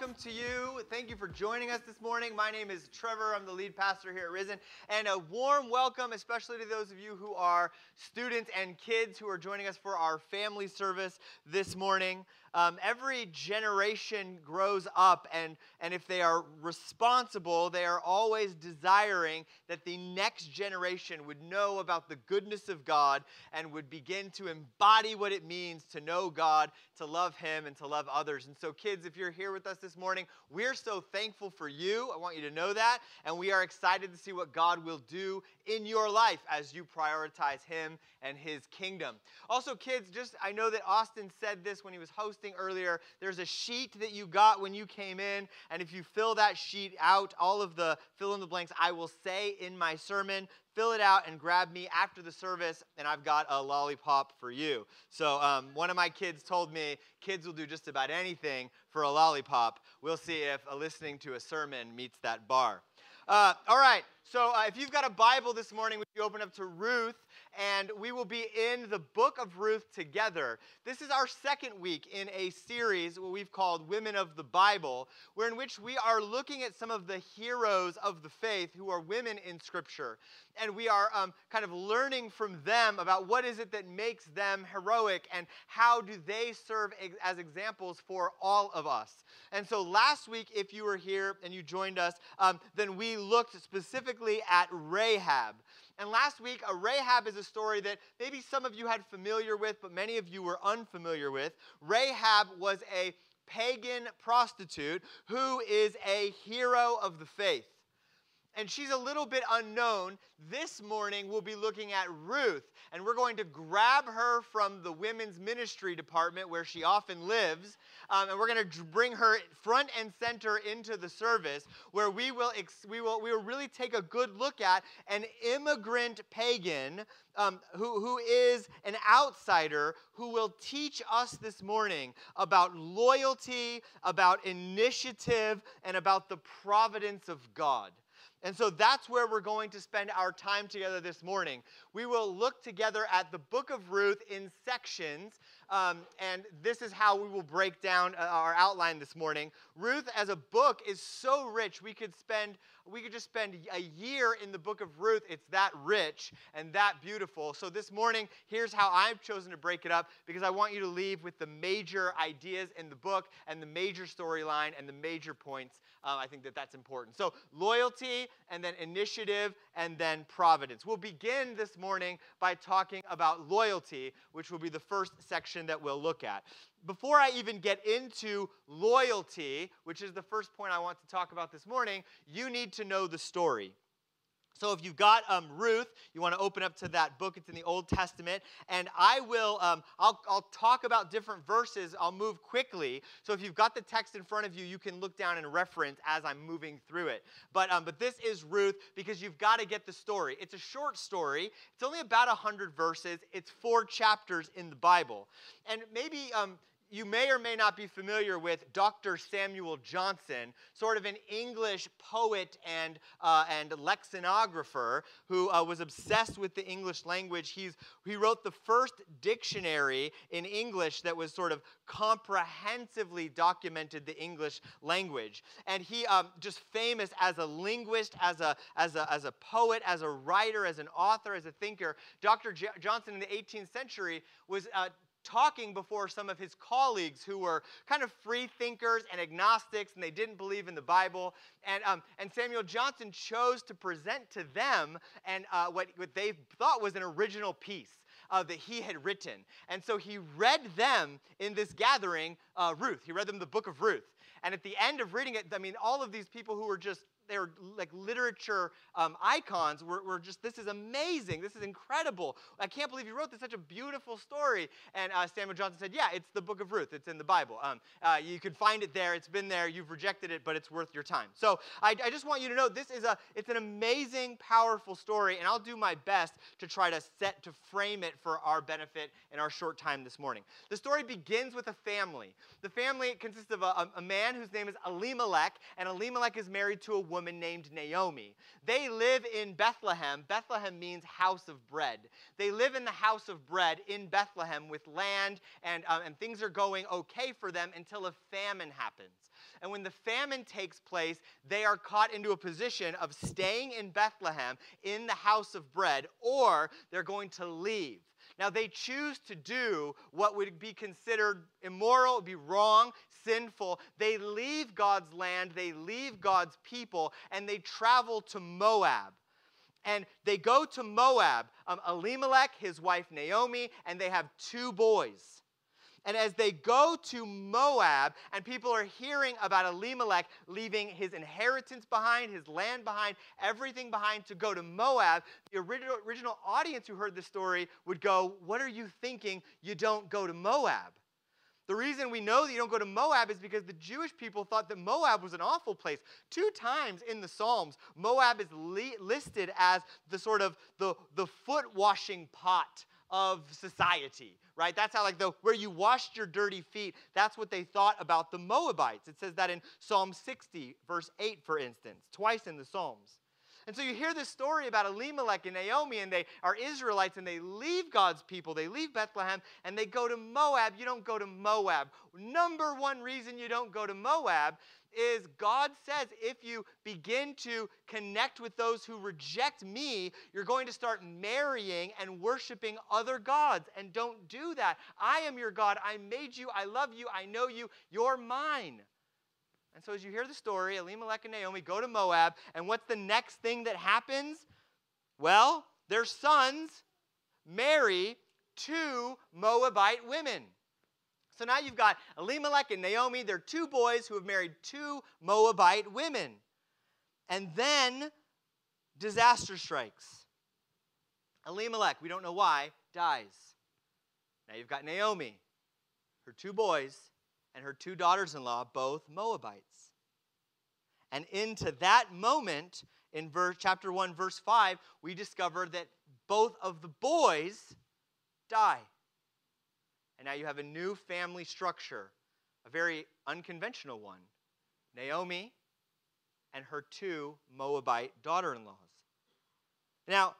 welcome, to you. Thank you for joining us this morning. My name is Trevor. I'm the lead pastor here at Risen. And a warm welcome, especially to those of you who are students and kids who are joining us for our family service this morning. Um, every generation grows up, and, and if they are responsible, they are always desiring that the next generation would know about the goodness of God and would begin to embody what it means to know God, to love Him, and to love others. And so, kids, if you're here with us this morning, we're so thankful for you. I want you to know that. And we are excited to see what God will do in your life as you prioritize Him and His kingdom. Also, kids, just I know that Austin said this when he was hosting earlier. There's a sheet that you got when you came in, and if you fill that sheet out, all of the fill in the blanks I will say in my sermon, fill it out and grab me after the service, and I've got a lollipop for you. So, um, one of my kids told me kids will do just about anything for a lollipop. We'll see if listening to a sermon meets that bar. Uh, all right, so uh, if you've got a Bible this morning, would you open up to Ruth? And we will be in the book of Ruth together. This is our second week in a series what we've called Women of the Bible, where in which we are looking at some of the heroes of the faith who are women in Scripture. And we are um, kind of learning from them about what is it that makes them heroic and how do they serve as examples for all of us. And so last week, if you were here and you joined us, um, then we looked specifically at Rahab. And last week, a Rahab is a story that maybe some of you had familiar with, but many of you were unfamiliar with. Rahab was a pagan prostitute who is a hero of the faith and she's a little bit unknown. This morning, we'll be looking at Ruth, and we're going to grab her from the women's ministry department where she often lives, um, and we're going to bring her front and center into the service where we will, we will, we will really take a good look at an immigrant pagan um, who, who is an outsider who will teach us this morning about loyalty, about initiative, and about the providence of God. And so that's where we're going to spend our time together this morning. We will look together at the book of Ruth in sections, um, and this is how we will break down uh, our outline this morning. Ruth, as a book, is so rich, we could spend we could just spend a year in the book of Ruth. It's that rich and that beautiful. So this morning, here's how I've chosen to break it up because I want you to leave with the major ideas in the book and the major storyline and the major points um, I think that that's important. So, loyalty, and then initiative, and then providence. We'll begin this morning by talking about loyalty, which will be the first section that we'll look at. Before I even get into loyalty, which is the first point I want to talk about this morning, you need to know the story. So if you've got um, Ruth, you want to open up to that book. It's in the Old Testament, and I will. Um, I'll, I'll talk about different verses. I'll move quickly. So if you've got the text in front of you, you can look down and reference as I'm moving through it. But um, but this is Ruth because you've got to get the story. It's a short story. It's only about hundred verses. It's four chapters in the Bible, and maybe um, you may or may not be familiar with Dr. Samuel Johnson, sort of an English poet and, uh, and lexicographer who uh, was obsessed with the English language. He's, he wrote the first dictionary in English that was sort of comprehensively documented the English language. And he um, just famous as a linguist, as a, as, a, as a poet, as a writer, as an author, as a thinker. Dr. J- Johnson in the 18th century was uh, talking before some of his colleagues who were kind of free thinkers and agnostics and they didn't believe in the Bible. And, um, and Samuel Johnson chose to present to them and, uh, what, what they thought was an original piece. Uh, that he had written. And so he read them in this gathering, uh, Ruth. He read them the book of Ruth. And at the end of reading it, I mean, all of these people who were just they were like literature um, icons were, were, just, this is amazing. This is incredible. I can't believe you wrote this, such a beautiful story. And uh, Samuel Johnson said, yeah, it's the book of Ruth. It's in the Bible. Um, uh, you can find it there. It's been there. You've rejected it, but it's worth your time. So I, I just want you to know this is a, it's an amazing, powerful story. And I'll do my best to try to set, to frame it for our benefit in our short time this morning. The story begins with a family. The family consists of a, a man whose name is Elimelech, and Elimelech is married to a woman woman named Naomi. They live in Bethlehem. Bethlehem means house of bread. They live in the house of bread in Bethlehem with land, and, uh, and things are going okay for them until a famine happens. And when the famine takes place, they are caught into a position of staying in Bethlehem in the house of bread, or they're going to leave. Now, they choose to do what would be considered immoral, would be wrong, sinful. They leave God's land, they leave God's people, and they travel to Moab. And they go to Moab, um, Elimelech, his wife Naomi, and they have two boys. And as they go to Moab, and people are hearing about Elimelech leaving his inheritance behind, his land behind, everything behind to go to Moab, the original, original audience who heard the story would go, What are you thinking? You don't go to Moab. The reason we know that you don't go to Moab is because the Jewish people thought that Moab was an awful place. Two times in the Psalms, Moab is li- listed as the sort of the, the foot washing pot of society, right? That's how, like, the where you washed your dirty feet, that's what they thought about the Moabites. It says that in Psalm 60, verse 8, for instance, twice in the Psalms. And so you hear this story about Elimelech and Naomi, and they are Israelites, and they leave God's people. They leave Bethlehem, and they go to Moab. You don't go to Moab. Number one reason you don't go to Moab is God says if you begin to connect with those who reject me, you're going to start marrying and worshiping other gods. And don't do that. I am your God. I made you. I love you. I know you. You're mine. And so as you hear the story, Elimelech and Naomi go to Moab, and what's the next thing that happens? Well, their sons marry two Moabite women. So now you've got Elimelech and Naomi. They're two boys who have married two Moabite women. And then disaster strikes. Elimelech, we don't know why, dies. Now you've got Naomi, her two boys, and her two daughters in law, both Moabites. And into that moment, in verse, chapter 1, verse 5, we discover that both of the boys die. And now you have a new family structure, a very unconventional one Naomi and her two Moabite daughter in laws. Now,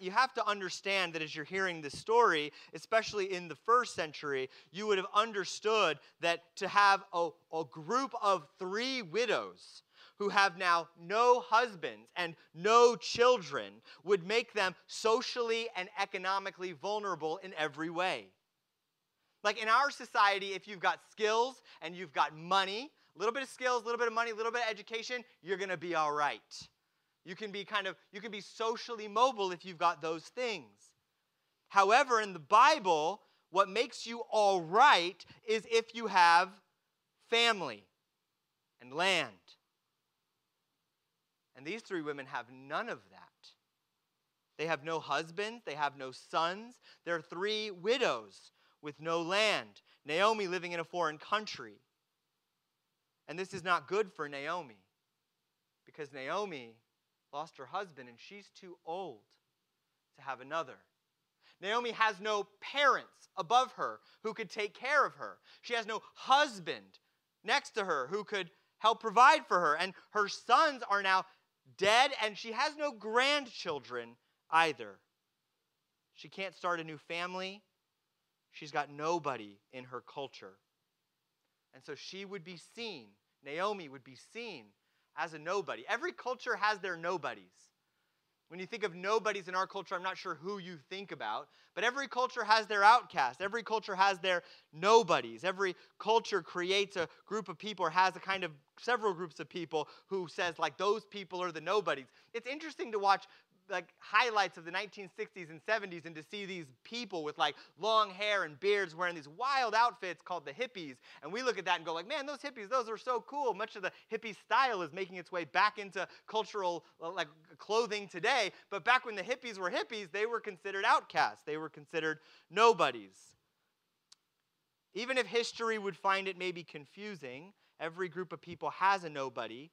you have to understand that as you're hearing this story, especially in the first century, you would have understood that to have a, a group of three widows who have now no husbands and no children would make them socially and economically vulnerable in every way. Like in our society, if you've got skills and you've got money, a little bit of skills, a little bit of money, a little bit of education, you're going to be all right. You can be kind of you can be socially mobile if you've got those things. However, in the Bible, what makes you all right is if you have family and land. And these three women have none of that. They have no husbands, they have no sons. They're three widows with no land, Naomi living in a foreign country. And this is not good for Naomi because Naomi lost her husband and she's too old to have another. Naomi has no parents above her who could take care of her. She has no husband next to her who could help provide for her. And her sons are now dead, and she has no grandchildren either. She can't start a new family. She's got nobody in her culture. And so she would be seen, Naomi would be seen as a nobody. Every culture has their nobodies. When you think of nobodies in our culture, I'm not sure who you think about, but every culture has their outcasts. Every culture has their nobodies. Every culture creates a group of people or has a kind of several groups of people who says like those people are the nobodies. It's interesting to watch like highlights of the 1960s and 70s and to see these people with like long hair and beards wearing these wild outfits called the hippies. And we look at that and go like man those hippies those are so cool. Much of the hippie style is making its way back into cultural uh, like clothing today. But back when the hippies were hippies they were considered outcasts. They were considered nobodies. Even if history would find it maybe confusing every group of people has a nobody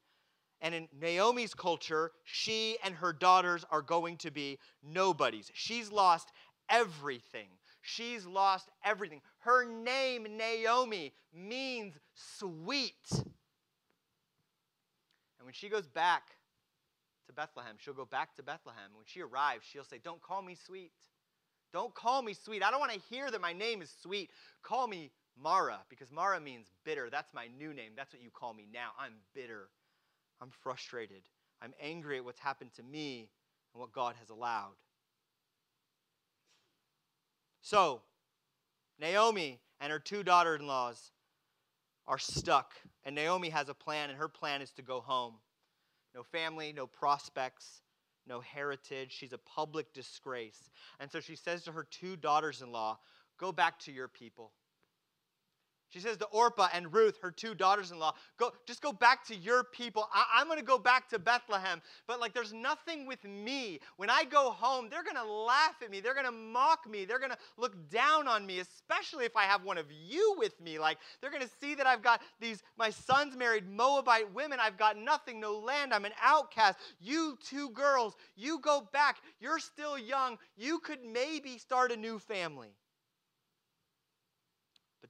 and in Naomi's culture, she and her daughters are going to be nobodies. She's lost everything. She's lost everything. Her name, Naomi, means sweet. And when she goes back to Bethlehem, she'll go back to Bethlehem. When she arrives, she'll say, Don't call me sweet. Don't call me sweet. I don't want to hear that my name is sweet. Call me Mara, because Mara means bitter. That's my new name. That's what you call me now. I'm bitter. I'm frustrated. I'm angry at what's happened to me and what God has allowed. So, Naomi and her two daughter in laws are stuck. And Naomi has a plan, and her plan is to go home. No family, no prospects, no heritage. She's a public disgrace. And so she says to her two daughters in law, Go back to your people. She says to Orpah and Ruth, her two daughters-in-law, "Go, just go back to your people. I, am going to go back to Bethlehem, but like, there's nothing with me. When I go home, they're going to laugh at me. They're going to mock me. They're going to look down on me, especially if I have one of you with me. Like, they're going to see that I've got these. My son's married Moabite women. I've got nothing, no land. I'm an outcast. You two girls, you go back. You're still young. You could maybe start a new family."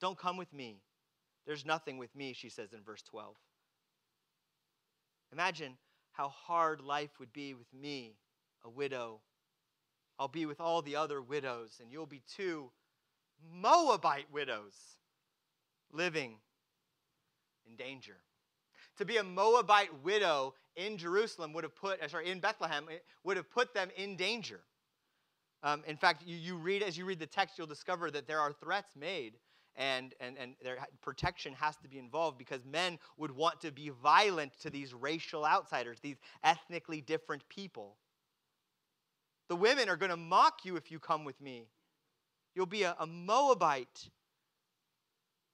Don't come with me. There's nothing with me, she says in verse 12. Imagine how hard life would be with me, a widow. I'll be with all the other widows, and you'll be two Moabite widows living in danger. To be a Moabite widow in Jerusalem would have put, uh, sorry, in Bethlehem, would have put them in danger. Um, in fact, you, you read, as you read the text, you'll discover that there are threats made and, and, and their protection has to be involved because men would want to be violent to these racial outsiders, these ethnically different people. The women are going to mock you if you come with me. You'll be a, a Moabite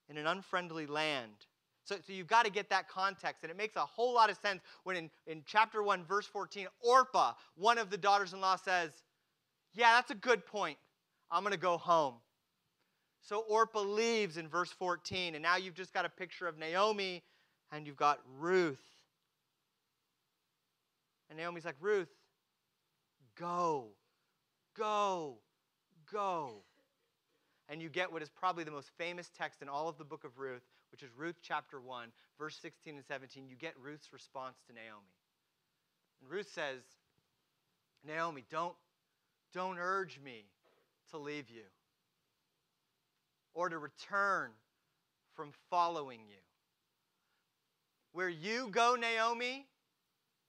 in an unfriendly land. So, so you've got to get that context. And it makes a whole lot of sense when in, in chapter 1, verse 14, Orpah, one of the daughters in law, says, Yeah, that's a good point. I'm going to go home. So Orpah leaves in verse 14, and now you've just got a picture of Naomi and you've got Ruth. And Naomi's like, Ruth, go, go, go. And you get what is probably the most famous text in all of the book of Ruth, which is Ruth chapter 1, verse 16 and 17. You get Ruth's response to Naomi. And Ruth says, Naomi, don't, don't urge me to leave you or to return from following you. Where you go, Naomi,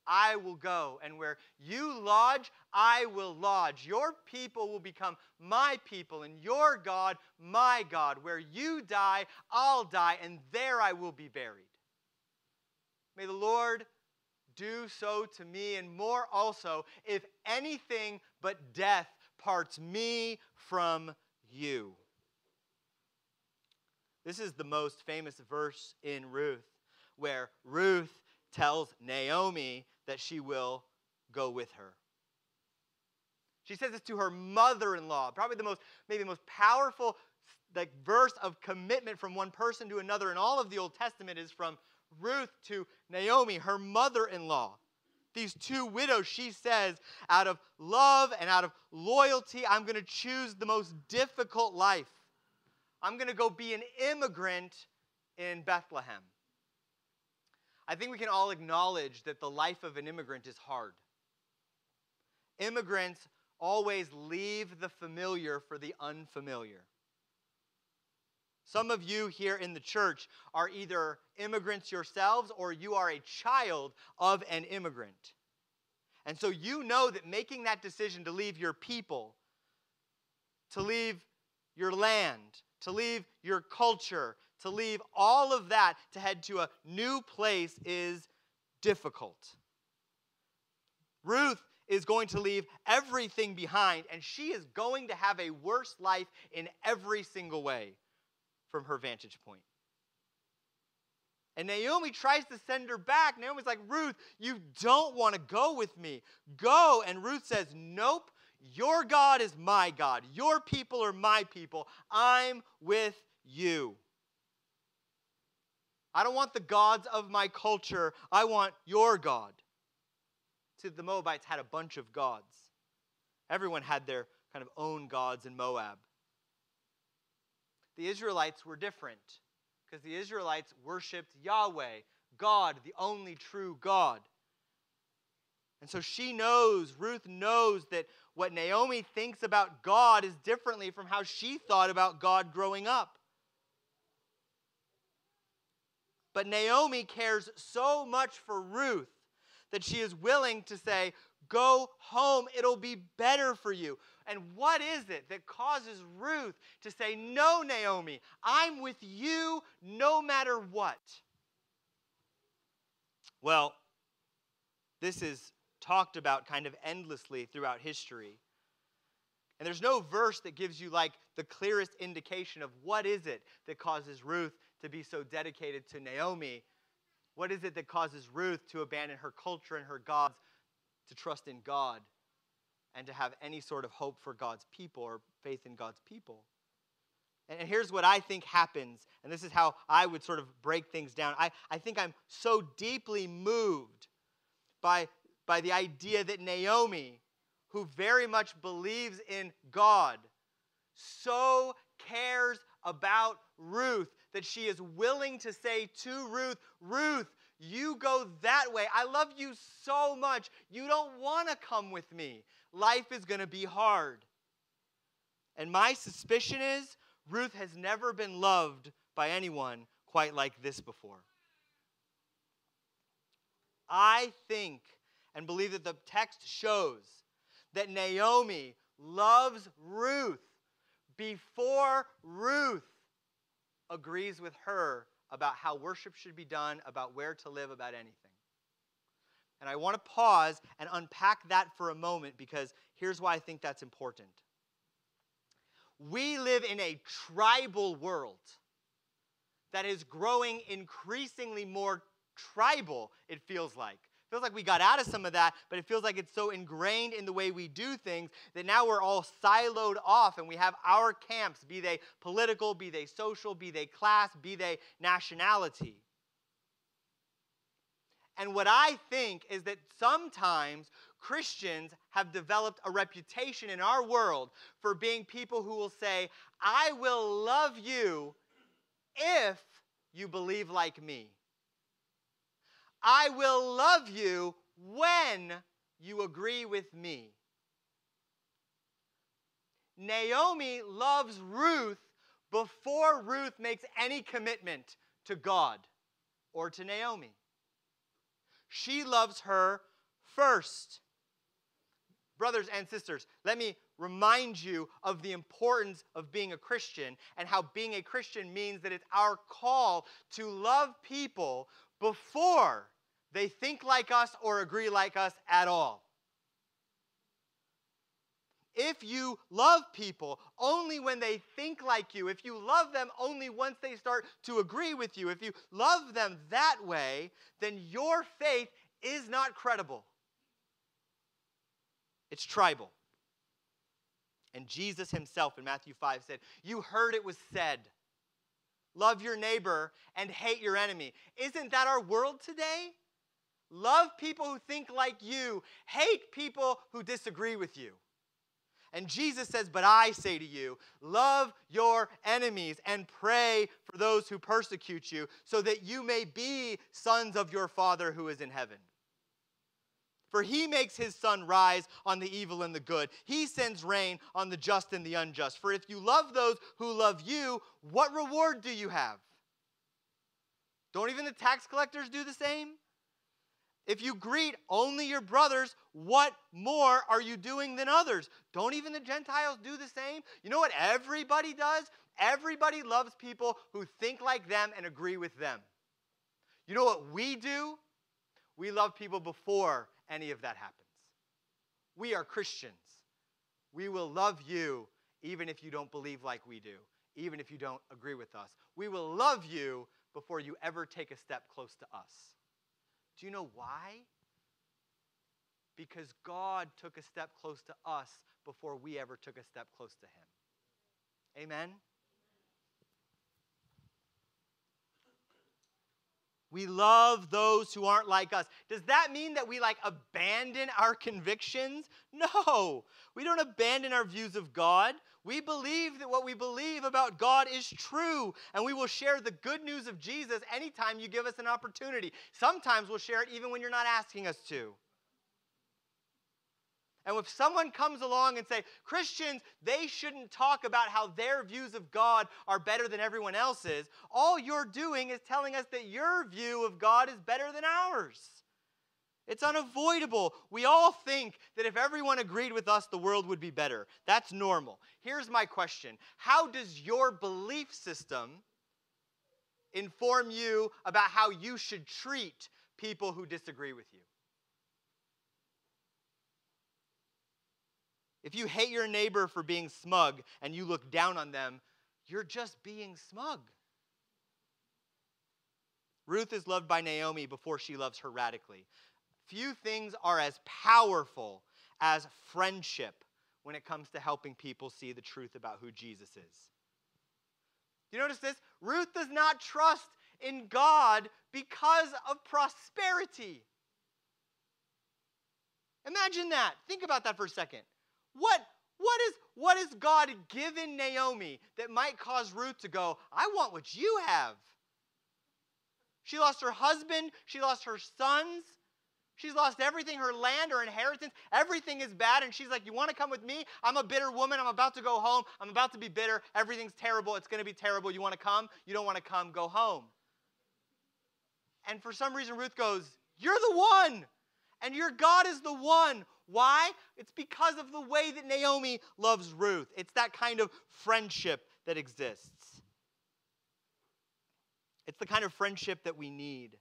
I will go. And where you lodge, I will lodge. Your people will become my people, and your God, my God. Where you die, I'll die, and there I will be buried. May the Lord do so to me, and more also, if anything but death parts me from you. This is the most famous verse in Ruth, where Ruth tells Naomi that she will go with her. She says this to her mother-in-law, probably the most, maybe the most powerful like, verse of commitment from one person to another in all of the Old Testament is from Ruth to Naomi, her mother-in-law. These two widows, she says, out of love and out of loyalty, I'm going to choose the most difficult life. I'm going to go be an immigrant in Bethlehem. I think we can all acknowledge that the life of an immigrant is hard. Immigrants always leave the familiar for the unfamiliar. Some of you here in the church are either immigrants yourselves or you are a child of an immigrant. And so you know that making that decision to leave your people, to leave your land, to leave your culture, to leave all of that to head to a new place is difficult. Ruth is going to leave everything behind, and she is going to have a worse life in every single way from her vantage point. And Naomi tries to send her back. Naomi's like, Ruth, you don't want to go with me. Go. And Ruth says, Nope, your God is my God. Your people are my people. I'm with you. I don't want the gods of my culture. I want your God. See, the Moabites had a bunch of gods. Everyone had their kind of own gods in Moab. The Israelites were different because the Israelites worshiped Yahweh, God, the only true God. And so she knows, Ruth knows that what Naomi thinks about God is differently from how she thought about God growing up. But Naomi cares so much for Ruth that she is willing to say, Go home, it'll be better for you. And what is it that causes Ruth to say, No, Naomi, I'm with you no matter what? Well, this is talked about kind of endlessly throughout history. And there's no verse that gives you like the clearest indication of what is it that causes Ruth to be so dedicated to Naomi. What is it that causes Ruth to abandon her culture and her gods to trust in God and to have any sort of hope for God's people or faith in God's people? And here's what I think happens, and this is how I would sort of break things down. I, I think I'm so deeply moved by, by the idea that Naomi, who very much believes in God, so cares about Ruth that she is willing to say to Ruth, Ruth, you go that way. I love you so much. You don't want to come with me. Life is going to be hard. And my suspicion is Ruth has never been loved by anyone quite like this before. I think and believe that the text shows that Naomi loves Ruth before Ruth agrees with her about how worship should be done, about where to live, about anything. And I want to pause and unpack that for a moment because here's why I think that's important. We live in a tribal world that is growing increasingly more tribal, it feels like. Feels like we got out of some of that, but it feels like it's so ingrained in the way we do things that now we're all siloed off and we have our camps, be they political, be they social, be they class, be they nationality. And what I think is that sometimes Christians have developed a reputation in our world for being people who will say, I will love you if you believe like me. I will love you when you agree with me. Naomi loves Ruth before Ruth makes any commitment to God or to Naomi. She loves her first. Brothers and sisters, let me remind you of the importance of being a Christian and how being a Christian means that it's our call to love people before they think like us or agree like us at all. If you love people only when they think like you, if you love them only once they start to agree with you, if you love them that way, then your faith is not credible. It's tribal. And Jesus himself in Matthew 5 said, You heard it was said, love your neighbor and hate your enemy. Isn't that our world today? Love people who think like you, hate people who disagree with you. And Jesus says, But I say to you, love your enemies and pray for those who persecute you, so that you may be sons of your Father who is in heaven. For he makes his sun rise on the evil and the good. He sends rain on the just and the unjust. For if you love those who love you, what reward do you have? Don't even the tax collectors do the same? If you greet only your brothers, what more are you doing than others? Don't even the Gentiles do the same? You know what everybody does? Everybody loves people who think like them and agree with them. You know what we do? We love people before any of that happens. We are Christians. We will love you even if you don't believe like we do, even if you don't agree with us. We will love you before you ever take a step close to us. Do you know why? Because God took a step close to us before we ever took a step close to Him. Amen? We love those who aren't like us. Does that mean that we like abandon our convictions? No. We don't abandon our views of God. We believe that what we believe about God is true, and we will share the good news of Jesus anytime you give us an opportunity. Sometimes we'll share it even when you're not asking us to. And if someone comes along and say, Christians, they shouldn't talk about how their views of God are better than everyone else's, all you're doing is telling us that your view of God is better than ours. It's unavoidable. We all think that if everyone agreed with us, the world would be better. That's normal. Here's my question How does your belief system inform you about how you should treat people who disagree with you? If you hate your neighbor for being smug and you look down on them, you're just being smug. Ruth is loved by Naomi before she loves her radically. Few things are as powerful as friendship when it comes to helping people see the truth about who Jesus is. You notice this? Ruth does not trust in God because of prosperity. Imagine that. Think about that for a second. What, what, is, what has God given Naomi that might cause Ruth to go, I want what you have? She lost her husband, she lost her sons, she's lost everything her land, her inheritance. Everything is bad. And she's like, You want to come with me? I'm a bitter woman. I'm about to go home. I'm about to be bitter. Everything's terrible. It's going to be terrible. You want to come? You don't want to come? Go home. And for some reason, Ruth goes, You're the one. And your God is the one. Why? It's because of the way that Naomi loves Ruth. It's that kind of friendship that exists. It's the kind of friendship that we need.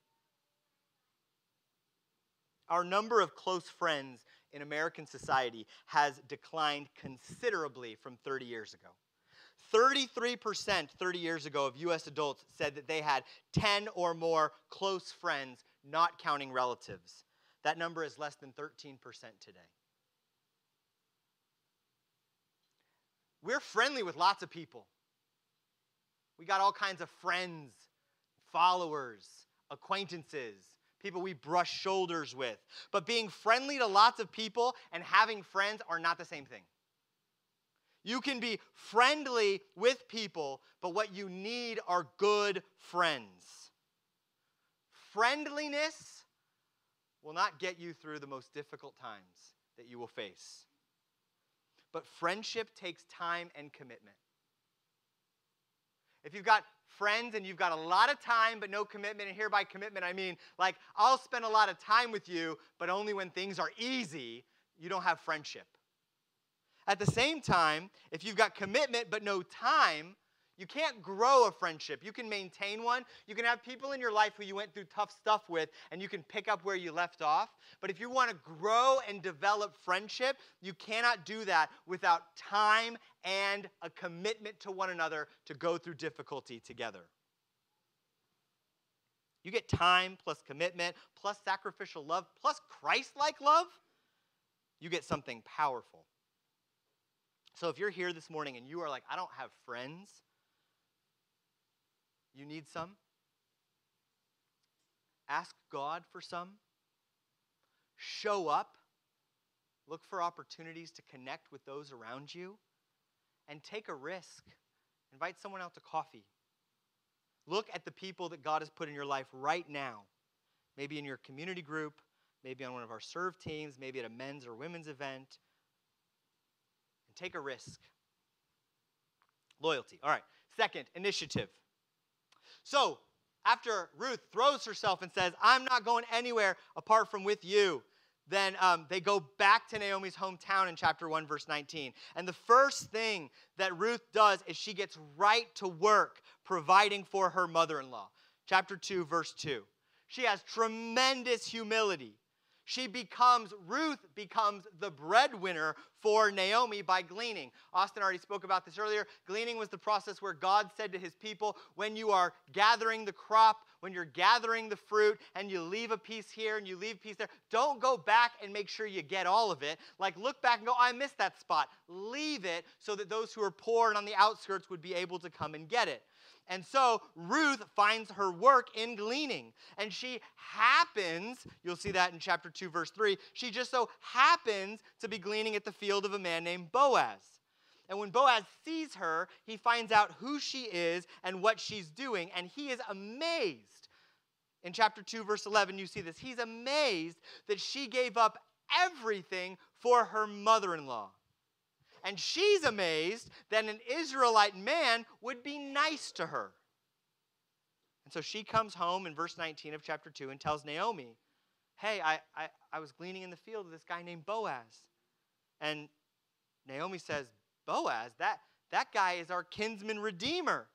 Our number of close friends in American society has declined considerably from 30 years ago. 33% 30 years ago of US adults said that they had 10 or more close friends, not counting relatives. That number is less than 13% today. We're friendly with lots of people. We got all kinds of friends, followers, acquaintances, people we brush shoulders with. But being friendly to lots of people and having friends are not the same thing. You can be friendly with people, but what you need are good friends. Friendliness will not get you through the most difficult times that you will face. But friendship takes time and commitment. If you've got friends and you've got a lot of time but no commitment, and here by commitment I mean like I'll spend a lot of time with you, but only when things are easy, you don't have friendship. At the same time, if you've got commitment but no time, you can't grow a friendship. You can maintain one. You can have people in your life who you went through tough stuff with, and you can pick up where you left off. But if you want to grow and develop friendship, you cannot do that without time and a commitment to one another to go through difficulty together. You get time plus commitment plus sacrificial love plus Christ like love, you get something powerful. So if you're here this morning and you are like, I don't have friends, you need some? Ask God for some. Show up. Look for opportunities to connect with those around you. And take a risk. Invite someone out to coffee. Look at the people that God has put in your life right now. Maybe in your community group, maybe on one of our serve teams, maybe at a men's or women's event. And take a risk. Loyalty. All right. Second, initiative. So, after Ruth throws herself and says, I'm not going anywhere apart from with you, then um, they go back to Naomi's hometown in chapter 1, verse 19. And the first thing that Ruth does is she gets right to work providing for her mother in law. Chapter 2, verse 2. She has tremendous humility she becomes, Ruth becomes the breadwinner for Naomi by gleaning. Austin already spoke about this earlier. Gleaning was the process where God said to his people, when you are gathering the crop, when you're gathering the fruit, and you leave a piece here and you leave a piece there, don't go back and make sure you get all of it. Like look back and go, I missed that spot. Leave it so that those who are poor and on the outskirts would be able to come and get it. And so Ruth finds her work in gleaning. And she happens, you'll see that in chapter 2, verse 3, she just so happens to be gleaning at the field of a man named Boaz. And when Boaz sees her, he finds out who she is and what she's doing, and he is amazed. In chapter 2, verse 11, you see this. He's amazed that she gave up everything for her mother in law. And she's amazed that an Israelite man would be nice to her. And so she comes home in verse 19 of chapter 2 and tells Naomi, Hey, I, I, I was gleaning in the field with this guy named Boaz. And Naomi says, Boaz, that, that guy is our kinsman redeemer.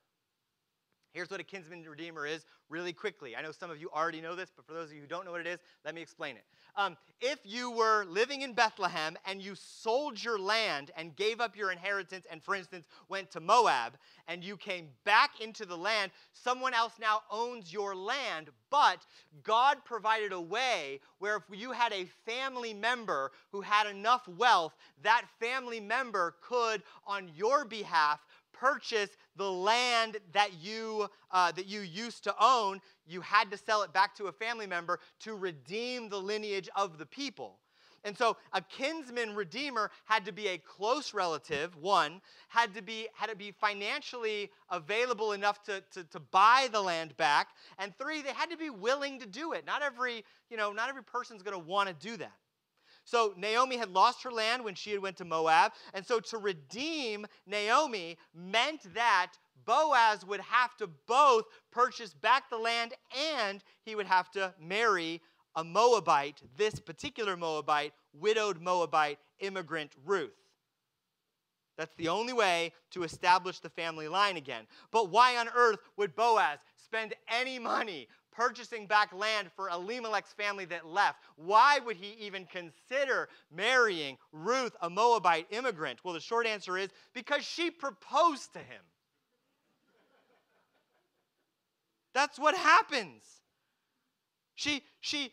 Here's what a kinsman redeemer is really quickly. I know some of you already know this, but for those of you who don't know what it is, let me explain it. Um, if you were living in Bethlehem and you sold your land and gave up your inheritance and, for instance, went to Moab and you came back into the land, someone else now owns your land, but God provided a way where if you had a family member who had enough wealth, that family member could, on your behalf, purchase the land that you, uh, that you used to own, you had to sell it back to a family member to redeem the lineage of the people. And so a kinsman redeemer had to be a close relative, one, had to be, had to be financially available enough to, to, to buy the land back, and three, they had to be willing to do it. Not every, you know, not every person's gonna want to do that. So Naomi had lost her land when she had went to Moab, and so to redeem Naomi meant that Boaz would have to both purchase back the land and he would have to marry a Moabite, this particular Moabite, widowed Moabite immigrant Ruth. That's the only way to establish the family line again. But why on earth would Boaz spend any money purchasing back land for Elimelech's family that left. Why would he even consider marrying Ruth, a Moabite immigrant? Well, the short answer is because she proposed to him. That's what happens. She, she,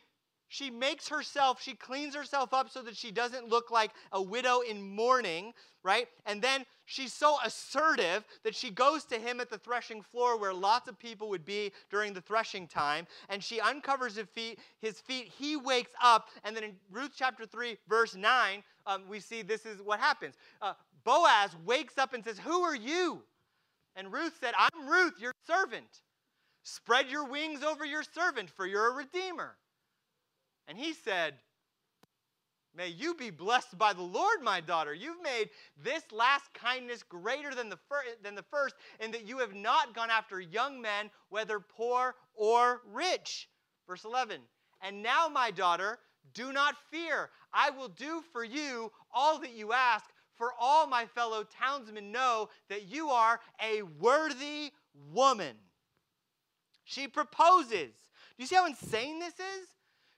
she makes herself, she cleans herself up so that she doesn't look like a widow in mourning, right? And then she's so assertive that she goes to him at the threshing floor where lots of people would be during the threshing time, and she uncovers his feet. His feet. He wakes up, and then in Ruth chapter 3, verse 9, um, we see this is what happens. Uh, Boaz wakes up and says, Who are you? And Ruth said, I'm Ruth, your servant. Spread your wings over your servant, for you're a redeemer. And he said, May you be blessed by the Lord, my daughter. You've made this last kindness greater than the, fir- than the first, in that you have not gone after young men, whether poor or rich. Verse 11. And now, my daughter, do not fear. I will do for you all that you ask, for all my fellow townsmen know that you are a worthy woman. She proposes. Do you see how insane this is?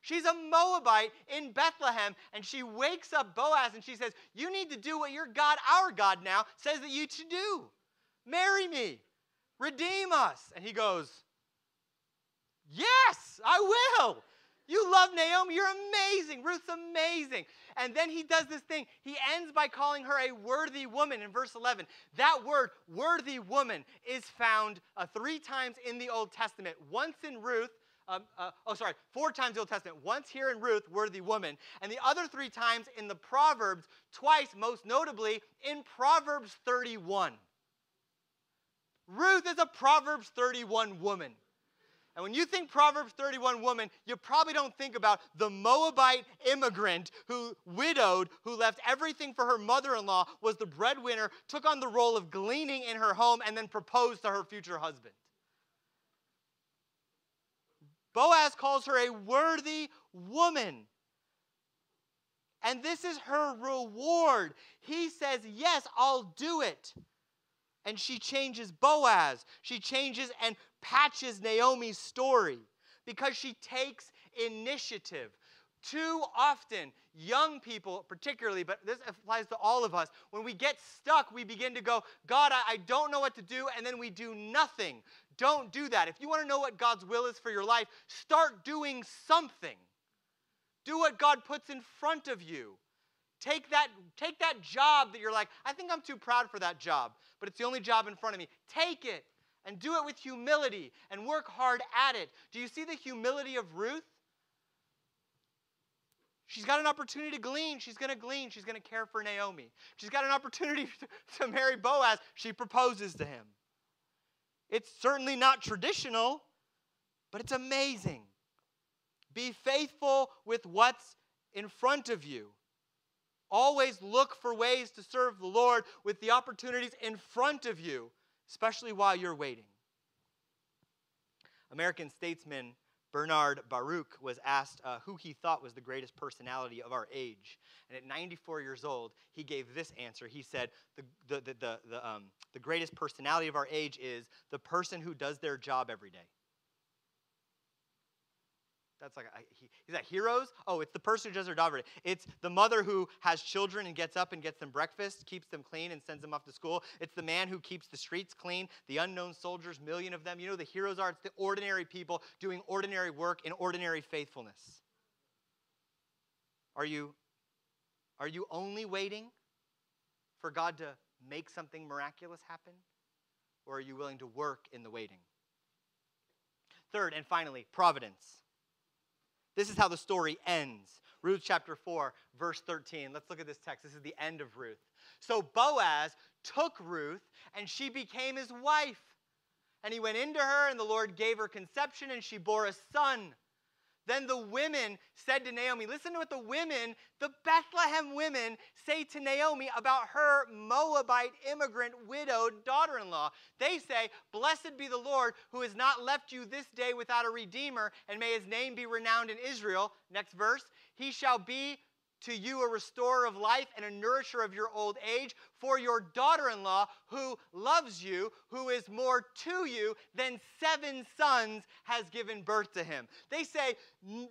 She's a Moabite in Bethlehem, and she wakes up Boaz and she says, You need to do what your God, our God now, says that you should do. Marry me, redeem us. And he goes, Yes, I will. You love Naomi. You're amazing. Ruth's amazing. And then he does this thing. He ends by calling her a worthy woman in verse 11. That word, worthy woman, is found uh, three times in the Old Testament. Once in Ruth, um, uh, oh, sorry, four times the Old Testament. Once here in Ruth, worthy woman, and the other three times in the Proverbs, twice, most notably, in Proverbs 31. Ruth is a Proverbs 31 woman. And when you think Proverbs 31 woman, you probably don't think about the Moabite immigrant who widowed, who left everything for her mother in law, was the breadwinner, took on the role of gleaning in her home, and then proposed to her future husband. Boaz calls her a worthy woman. And this is her reward. He says, Yes, I'll do it. And she changes Boaz. She changes and patches Naomi's story because she takes initiative. Too often, young people, particularly, but this applies to all of us, when we get stuck, we begin to go, God, I, I don't know what to do, and then we do nothing. Don't do that. If you want to know what God's will is for your life, start doing something. Do what God puts in front of you. Take that, take that job that you're like, I think I'm too proud for that job, but it's the only job in front of me. Take it and do it with humility and work hard at it. Do you see the humility of Ruth? She's got an opportunity to glean. She's going to glean. She's going to care for Naomi. She's got an opportunity to, marry Boaz. She proposes to him. It's certainly not traditional, but it's amazing. Be faithful with what's in front of you. Always look for ways to serve the Lord with the opportunities in front of you, especially while you're waiting. American statesman Bernard Baruch was asked uh, who he thought was the greatest personality of our age. And at 94 years old, he gave this answer. He said, The, the, the, the, the, um, the greatest personality of our age is the person who does their job every day. That's like, he, is that heroes? Oh, it's the person who does their job. It's the mother who has children and gets up and gets them breakfast, keeps them clean, and sends them off to school. It's the man who keeps the streets clean, the unknown soldiers, million of them. You know the heroes are? It's the ordinary people doing ordinary work in ordinary faithfulness. Are you, are you only waiting for God to make something miraculous happen? Or are you willing to work in the waiting? Third and finally, providence. This is how the story ends. Ruth chapter 4, verse 13. Let's look at this text. This is the end of Ruth. So Boaz took Ruth, and she became his wife. And he went into her, and the Lord gave her conception, and she bore a son. Then the women said to Naomi, listen to what the women, the Bethlehem women, say to Naomi about her Moabite immigrant widowed daughter in law. They say, Blessed be the Lord who has not left you this day without a redeemer, and may his name be renowned in Israel. Next verse. He shall be to you a restorer of life and a nourisher of your old age, for your daughter in law, who loves you, who is more to you than seven sons, has given birth to him. They say,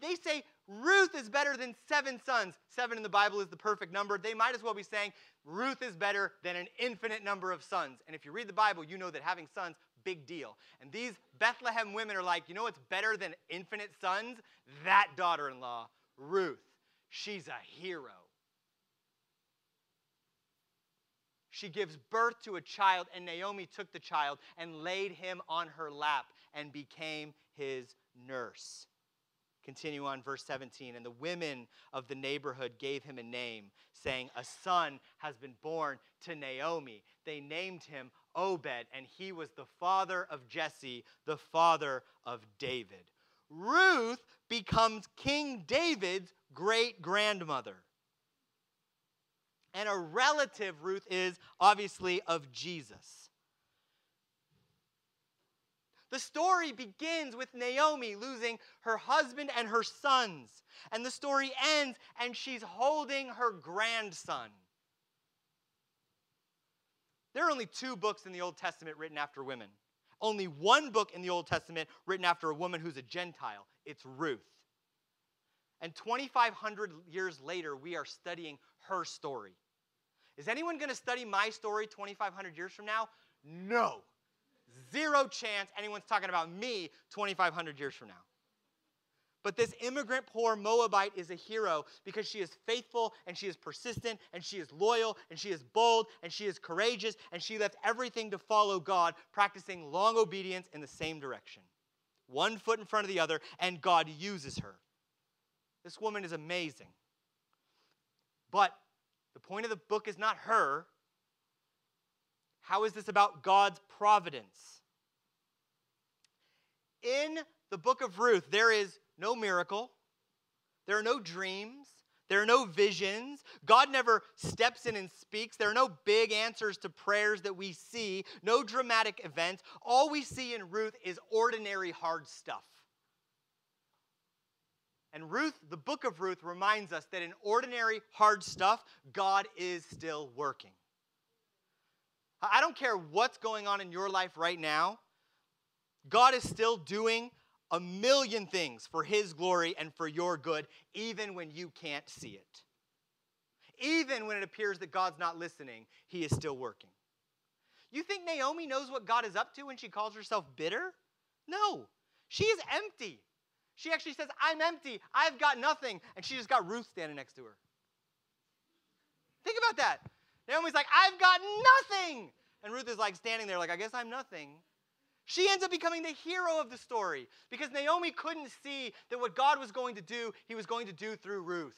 they say Ruth is better than seven sons. Seven in the Bible is the perfect number. They might as well be saying Ruth is better than an infinite number of sons. And if you read the Bible, you know that having sons, big deal. And these Bethlehem women are like, you know what's better than infinite sons? That daughter in law, Ruth. She's a hero. She gives birth to a child, and Naomi took the child and laid him on her lap and became his nurse. Continue on, verse 17. And the women of the neighborhood gave him a name, saying, A son has been born to Naomi. They named him Obed, and he was the father of Jesse, the father of David. Ruth becomes King David's great grandmother. And a relative, Ruth is obviously of Jesus. The story begins with Naomi losing her husband and her sons. And the story ends, and she's holding her grandson. There are only two books in the Old Testament written after women. Only one book in the Old Testament written after a woman who's a Gentile. It's Ruth. And 2,500 years later, we are studying her story. Is anyone going to study my story 2,500 years from now? No. Zero chance anyone's talking about me 2,500 years from now. But this immigrant poor Moabite is a hero because she is faithful and she is persistent and she is loyal and she is bold and she is courageous and she left everything to follow God, practicing long obedience in the same direction. One foot in front of the other, and God uses her. This woman is amazing. But the point of the book is not her. How is this about God's providence? In the book of Ruth, there is no miracle, there are no dreams, there are no visions. God never steps in and speaks. There are no big answers to prayers that we see, no dramatic events. All we see in Ruth is ordinary hard stuff. And Ruth, the book of Ruth, reminds us that in ordinary hard stuff, God is still working. I don't care what's going on in your life right now, God is still doing a million things for His glory and for your good, even when you can't see it. Even when it appears that God's not listening, He is still working. You think Naomi knows what God is up to when she calls herself bitter? No, she is empty. She actually says, I'm empty. I've got nothing. And she just got Ruth standing next to her. Think about that. Naomi's like, I've got nothing. And Ruth is like standing there, like, I guess I'm nothing. She ends up becoming the hero of the story because Naomi couldn't see that what God was going to do, he was going to do through Ruth.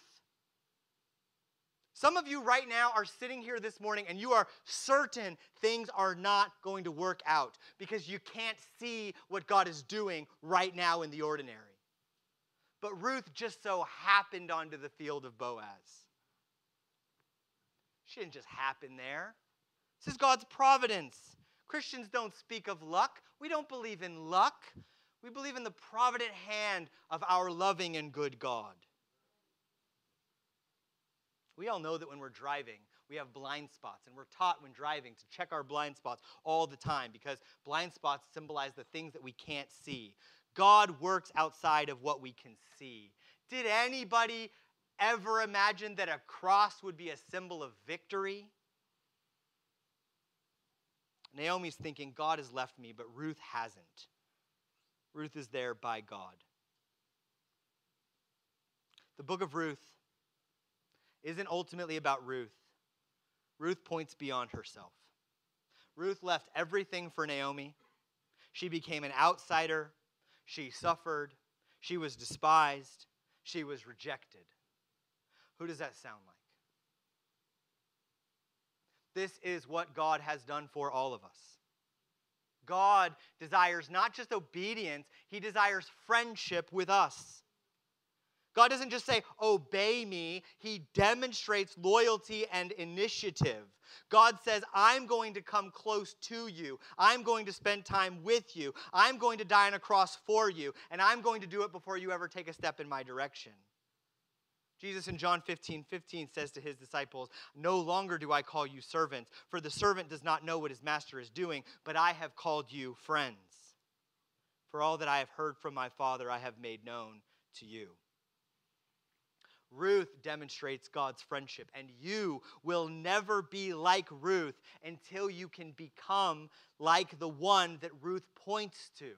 Some of you right now are sitting here this morning and you are certain things are not going to work out because you can't see what God is doing right now in the ordinary. But Ruth just so happened onto the field of Boaz. She didn't just happen there. This is God's providence. Christians don't speak of luck. We don't believe in luck. We believe in the provident hand of our loving and good God. We all know that when we're driving, we have blind spots, and we're taught when driving to check our blind spots all the time because blind spots symbolize the things that we can't see. God works outside of what we can see. Did anybody ever imagine that a cross would be a symbol of victory? Naomi's thinking, God has left me, but Ruth hasn't. Ruth is there by God. The book of Ruth isn't ultimately about Ruth. Ruth points beyond herself. Ruth left everything for Naomi. She became an outsider. She suffered. She was despised. She was rejected. Who does that sound like? This is what God has done for all of us. God desires not just obedience, He desires friendship with us. God doesn't just say, obey me, He demonstrates loyalty and initiative. God says, I'm going to come close to you. I'm going to spend time with you. I'm going to die on a cross for you. And I'm going to do it before you ever take a step in my direction. Jesus in John 15, 15 says to his disciples, No longer do I call you servants, for the servant does not know what his master is doing, but I have called you friends. For all that I have heard from my Father, I have made known to you. Ruth demonstrates God's friendship, and you will never be like Ruth until you can become like the one that Ruth points to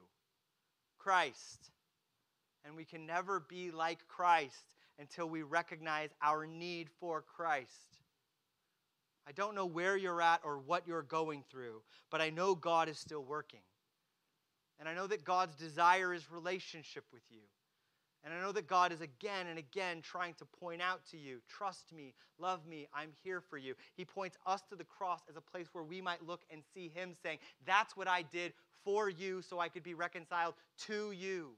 Christ. And we can never be like Christ until we recognize our need for Christ. I don't know where you're at or what you're going through, but I know God is still working. And I know that God's desire is relationship with you. And I know that God is again and again trying to point out to you trust me, love me, I'm here for you. He points us to the cross as a place where we might look and see Him saying, That's what I did for you so I could be reconciled to you.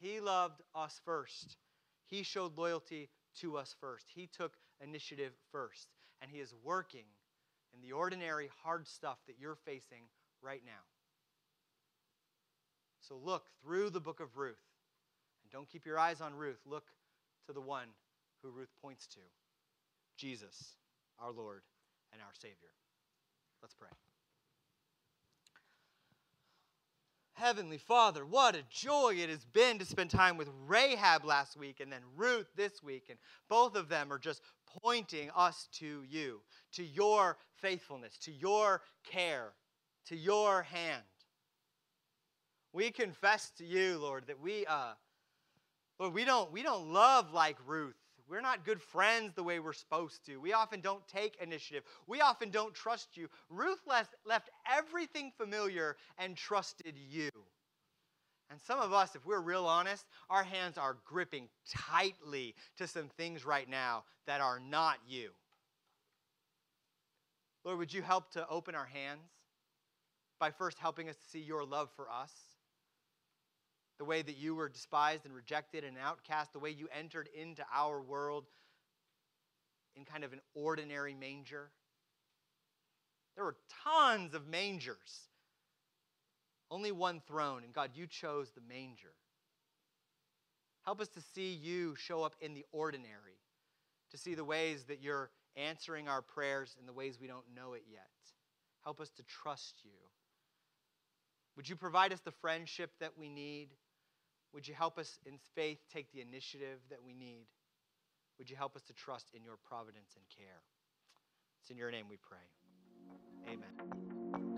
He loved us first. He showed loyalty to us first. He took initiative first. And He is working in the ordinary, hard stuff that you're facing right now. So look through the book of Ruth. And don't keep your eyes on Ruth. Look to the one who Ruth points to Jesus, our Lord and our Savior. Let's pray. Heavenly Father, what a joy it has been to spend time with Rahab last week and then Ruth this week. And both of them are just pointing us to you, to your faithfulness, to your care, to your hand. We confess to you, Lord, that we, uh, Lord, we don't, we don't love like Ruth. We're not good friends the way we're supposed to. We often don't take initiative. We often don't trust you. Ruth left, left everything familiar and trusted you. And some of us, if we're real honest, our hands are gripping tightly to some things right now that are not you. Lord, would you help to open our hands by first helping us to see your love for us? The way that you were despised and rejected and outcast, the way you entered into our world in kind of an ordinary manger. There were tons of mangers, only one throne, and God, you chose the manger. Help us to see you show up in the ordinary, to see the ways that you're answering our prayers in the ways we don't know it yet. Help us to trust you. Would you provide us the friendship that we need? Would you help us in faith take the initiative that we need? Would you help us to trust in your providence and care? It's in your name we pray. Amen.